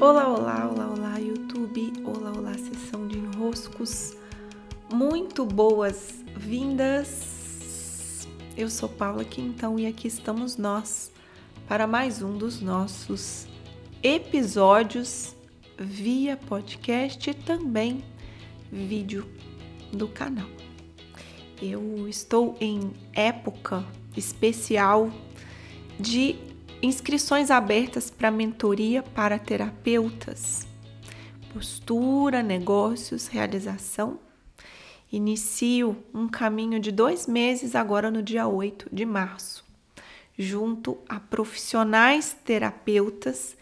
Olá, olá, olá, olá, YouTube. Olá, olá, sessão de enroscos. Muito boas-vindas. Eu sou Paula Quintão e aqui estamos nós para mais um dos nossos episódios via podcast e também vídeo do canal. Eu estou em época especial de inscrições abertas para mentoria para terapeutas, postura, negócios, realização. Inicio um caminho de dois meses agora no dia 8 de março, junto a profissionais terapeutas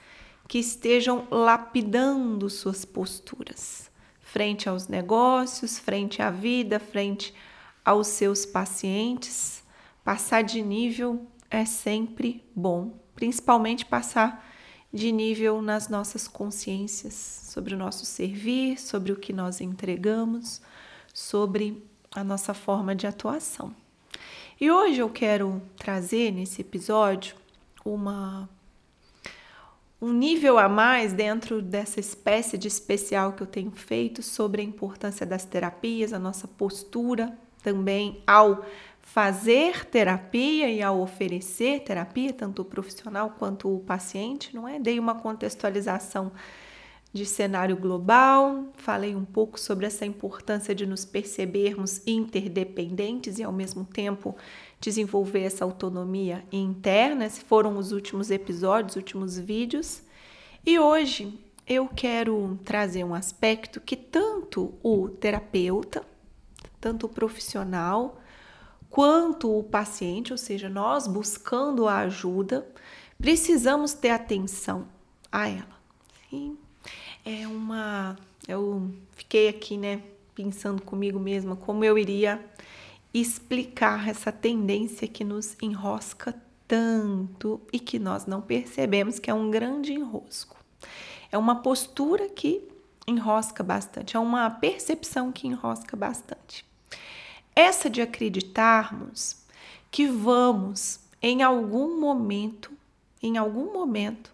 que estejam lapidando suas posturas frente aos negócios, frente à vida, frente aos seus pacientes. Passar de nível é sempre bom, principalmente passar de nível nas nossas consciências sobre o nosso servir, sobre o que nós entregamos, sobre a nossa forma de atuação. E hoje eu quero trazer nesse episódio uma um nível a mais dentro dessa espécie de especial que eu tenho feito sobre a importância das terapias, a nossa postura também ao fazer terapia e ao oferecer terapia, tanto o profissional quanto o paciente, não é? Dei uma contextualização de cenário global, falei um pouco sobre essa importância de nos percebermos interdependentes e ao mesmo tempo desenvolver essa autonomia interna. Esses foram os últimos episódios, últimos vídeos. E hoje eu quero trazer um aspecto que tanto o terapeuta, tanto o profissional, quanto o paciente, ou seja, nós buscando a ajuda, precisamos ter atenção a ela. Sim, é uma. Eu fiquei aqui, né, pensando comigo mesma como eu iria explicar essa tendência que nos enrosca tanto e que nós não percebemos que é um grande enrosco. É uma postura que enrosca bastante, é uma percepção que enrosca bastante. Essa de acreditarmos que vamos em algum momento, em algum momento,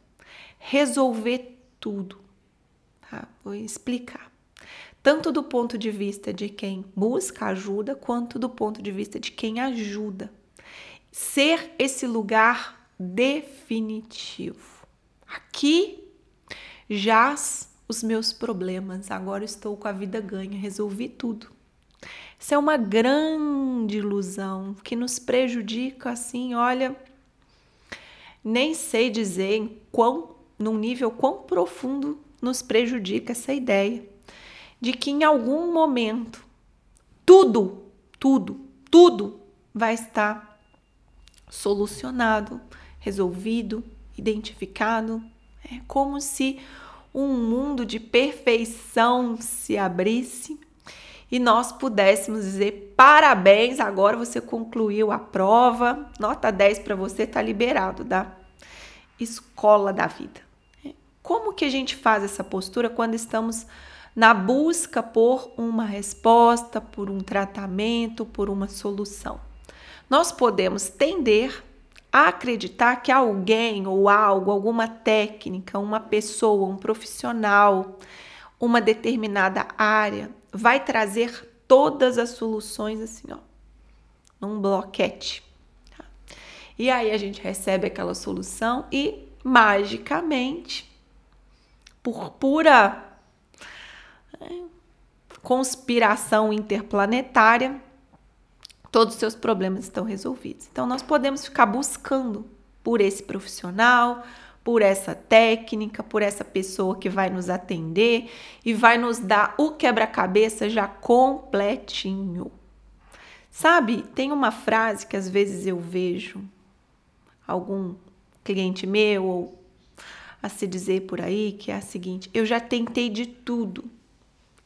resolver tudo. Tá? Vou explicar tanto do ponto de vista de quem busca ajuda, quanto do ponto de vista de quem ajuda. Ser esse lugar definitivo. Aqui jaz os meus problemas, agora estou com a vida ganha, resolvi tudo. Isso é uma grande ilusão que nos prejudica assim, olha, nem sei dizer em quão, num nível quão profundo nos prejudica essa ideia de que em algum momento tudo, tudo, tudo vai estar solucionado, resolvido, identificado. É como se um mundo de perfeição se abrisse e nós pudéssemos dizer parabéns, agora você concluiu a prova, nota 10 para você, tá liberado da escola da vida. Como que a gente faz essa postura quando estamos na busca por uma resposta, por um tratamento, por uma solução. Nós podemos tender a acreditar que alguém ou algo, alguma técnica, uma pessoa, um profissional, uma determinada área vai trazer todas as soluções assim, ó, num bloquete. Tá? E aí a gente recebe aquela solução e magicamente, por pura conspiração interplanetária, todos os seus problemas estão resolvidos. Então, nós podemos ficar buscando por esse profissional, por essa técnica, por essa pessoa que vai nos atender e vai nos dar o quebra-cabeça já completinho. Sabe, tem uma frase que às vezes eu vejo algum cliente meu ou a se dizer por aí, que é a seguinte: eu já tentei de tudo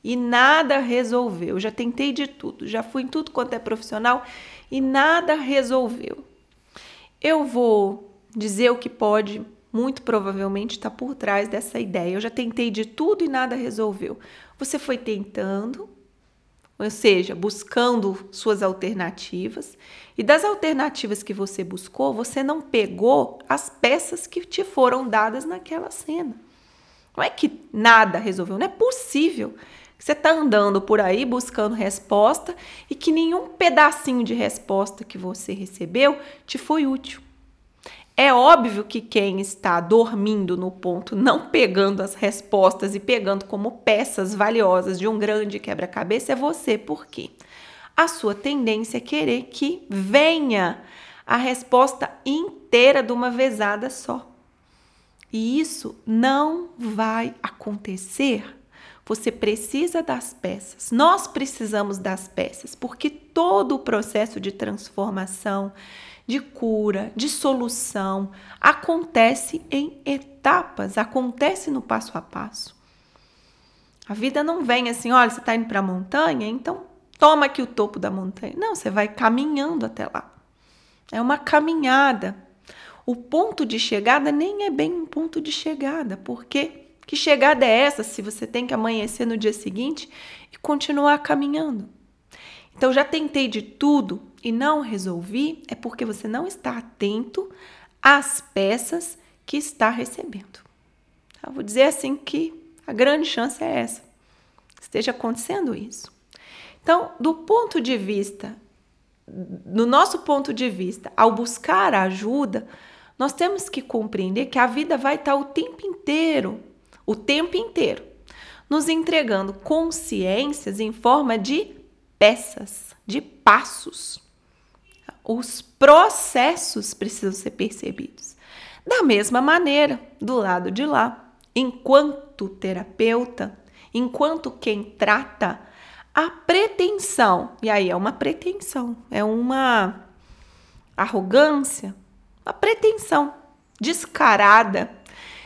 e nada resolveu. Já tentei de tudo, já fui em tudo quanto é profissional e nada resolveu. Eu vou dizer o que pode, muito provavelmente está por trás dessa ideia. Eu já tentei de tudo e nada resolveu. Você foi tentando, ou seja, buscando suas alternativas, e das alternativas que você buscou, você não pegou as peças que te foram dadas naquela cena. Não é que nada resolveu, não é possível. Você está andando por aí buscando resposta e que nenhum pedacinho de resposta que você recebeu te foi útil. É óbvio que quem está dormindo no ponto, não pegando as respostas e pegando como peças valiosas de um grande quebra-cabeça, é você. Por quê? A sua tendência é querer que venha a resposta inteira de uma vezada só. E isso não vai acontecer. Você precisa das peças. Nós precisamos das peças, porque todo o processo de transformação, de cura, de solução acontece em etapas, acontece no passo a passo. A vida não vem assim, olha, você está indo para a montanha, então toma aqui o topo da montanha. Não, você vai caminhando até lá. É uma caminhada. O ponto de chegada nem é bem um ponto de chegada, porque que chegada é essa se você tem que amanhecer no dia seguinte e continuar caminhando? Então já tentei de tudo e não resolvi, é porque você não está atento às peças que está recebendo. Eu vou dizer assim que a grande chance é essa. Esteja acontecendo isso. Então, do ponto de vista, no nosso ponto de vista, ao buscar ajuda, nós temos que compreender que a vida vai estar o tempo inteiro, o tempo inteiro, nos entregando consciências em forma de peças, de passos. Os processos precisam ser percebidos. Da mesma maneira, do lado de lá, enquanto terapeuta, enquanto quem trata, a pretensão, e aí é uma pretensão, é uma arrogância, uma pretensão descarada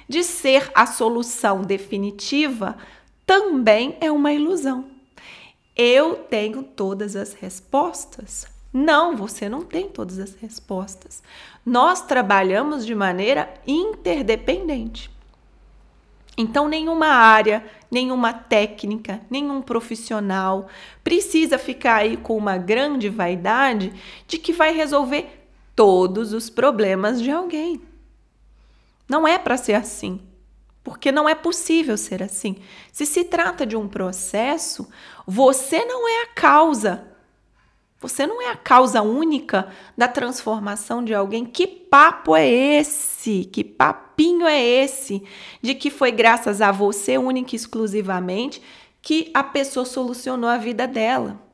de ser a solução definitiva também é uma ilusão. Eu tenho todas as respostas. Não, você não tem todas as respostas. Nós trabalhamos de maneira interdependente. Então, nenhuma área, nenhuma técnica, nenhum profissional precisa ficar aí com uma grande vaidade de que vai resolver todos os problemas de alguém. Não é para ser assim, porque não é possível ser assim. Se se trata de um processo, você não é a causa. Você não é a causa única da transformação de alguém. Que papo é esse? Que papinho é esse de que foi graças a você, única e exclusivamente, que a pessoa solucionou a vida dela?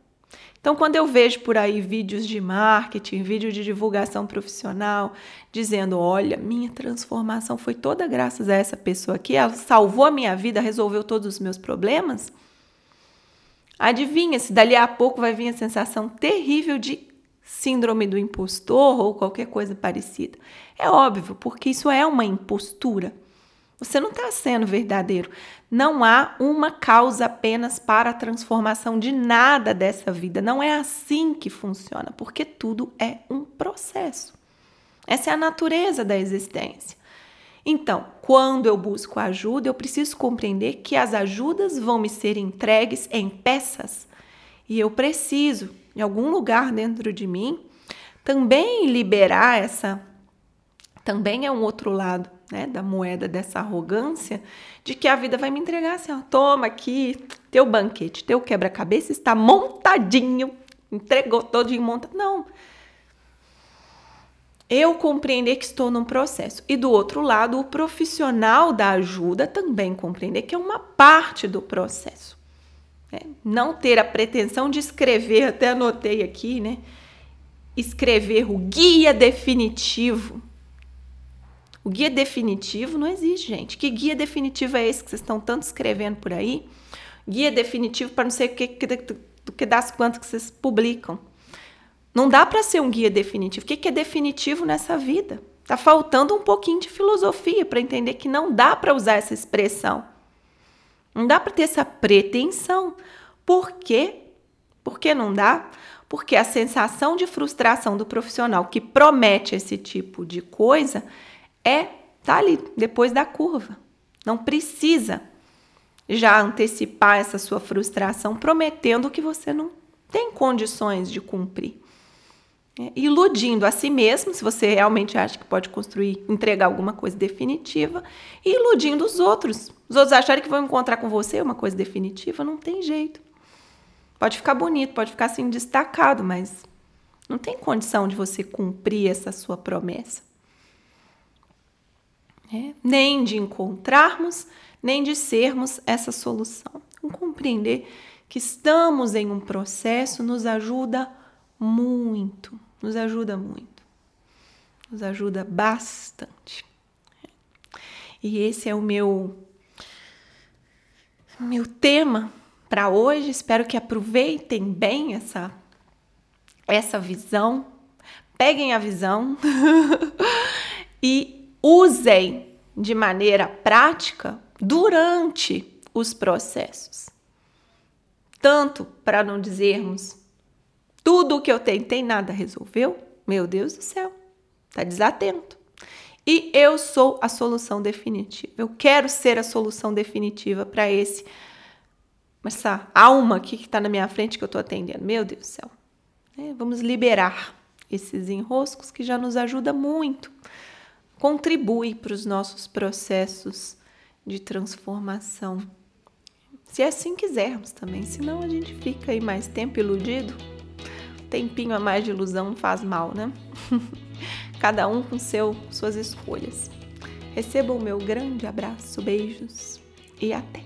Então, quando eu vejo por aí vídeos de marketing, vídeo de divulgação profissional, dizendo: olha, minha transformação foi toda graças a essa pessoa aqui, ela salvou a minha vida, resolveu todos os meus problemas. Adivinha se dali a pouco vai vir a sensação terrível de síndrome do impostor ou qualquer coisa parecida. É óbvio, porque isso é uma impostura. Você não está sendo verdadeiro. Não há uma causa apenas para a transformação de nada dessa vida. Não é assim que funciona, porque tudo é um processo. Essa é a natureza da existência. Então, quando eu busco ajuda, eu preciso compreender que as ajudas vão me ser entregues em peças e eu preciso, em algum lugar dentro de mim, também liberar essa. Também é um outro lado né, da moeda dessa arrogância de que a vida vai me entregar assim, ó, toma aqui, teu banquete, teu quebra-cabeça está montadinho, entregou todo em monta. Não. Eu compreender que estou num processo. E do outro lado, o profissional da ajuda também compreender que é uma parte do processo. Né? Não ter a pretensão de escrever, até anotei aqui, né? Escrever o guia definitivo o guia definitivo não existe, gente. Que guia definitivo é esse que vocês estão tanto escrevendo por aí? Guia definitivo para não sei o que, que, do que das quantas que vocês publicam. Não dá para ser um guia definitivo. O que, que é definitivo nessa vida? Tá faltando um pouquinho de filosofia para entender que não dá para usar essa expressão. Não dá para ter essa pretensão. Por quê? Por que não dá? Porque a sensação de frustração do profissional que promete esse tipo de coisa é tá ali depois da curva. Não precisa já antecipar essa sua frustração prometendo que você não tem condições de cumprir. É, iludindo a si mesmo, se você realmente acha que pode construir, entregar alguma coisa definitiva, e iludindo os outros. Os outros acharem que vão encontrar com você uma coisa definitiva, não tem jeito. Pode ficar bonito, pode ficar assim destacado, mas não tem condição de você cumprir essa sua promessa. É, nem de encontrarmos, nem de sermos essa solução. Então, compreender que estamos em um processo nos ajuda muito, nos ajuda muito, nos ajuda bastante. E esse é o meu meu tema para hoje. Espero que aproveitem bem essa essa visão, peguem a visão e usem de maneira prática durante os processos. Tanto para não dizermos tudo o que eu tentei, nada resolveu. Meu Deus do céu, tá desatento. E eu sou a solução definitiva. Eu quero ser a solução definitiva para esse essa alma aqui que está na minha frente que eu estou atendendo. Meu Deus do céu. É, vamos liberar esses enroscos que já nos ajuda muito. Contribui para os nossos processos de transformação. Se assim quisermos também, senão a gente fica aí mais tempo iludido tempinho a mais de ilusão faz mal, né? Cada um com seu, suas escolhas. Receba o meu grande abraço, beijos e até!